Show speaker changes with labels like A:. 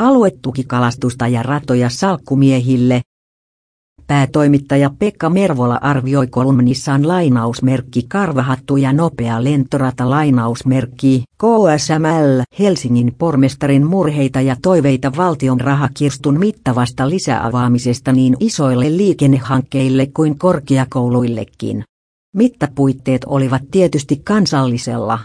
A: aluetukikalastusta ja ratoja salkkumiehille. Päätoimittaja Pekka Mervola arvioi kolumnissaan lainausmerkki karvahattu ja nopea lentorata lainausmerkki KSML Helsingin pormestarin murheita ja toiveita valtion rahakirstun mittavasta lisäavaamisesta niin isoille liikennehankkeille kuin korkeakouluillekin. Mittapuitteet olivat tietysti kansallisella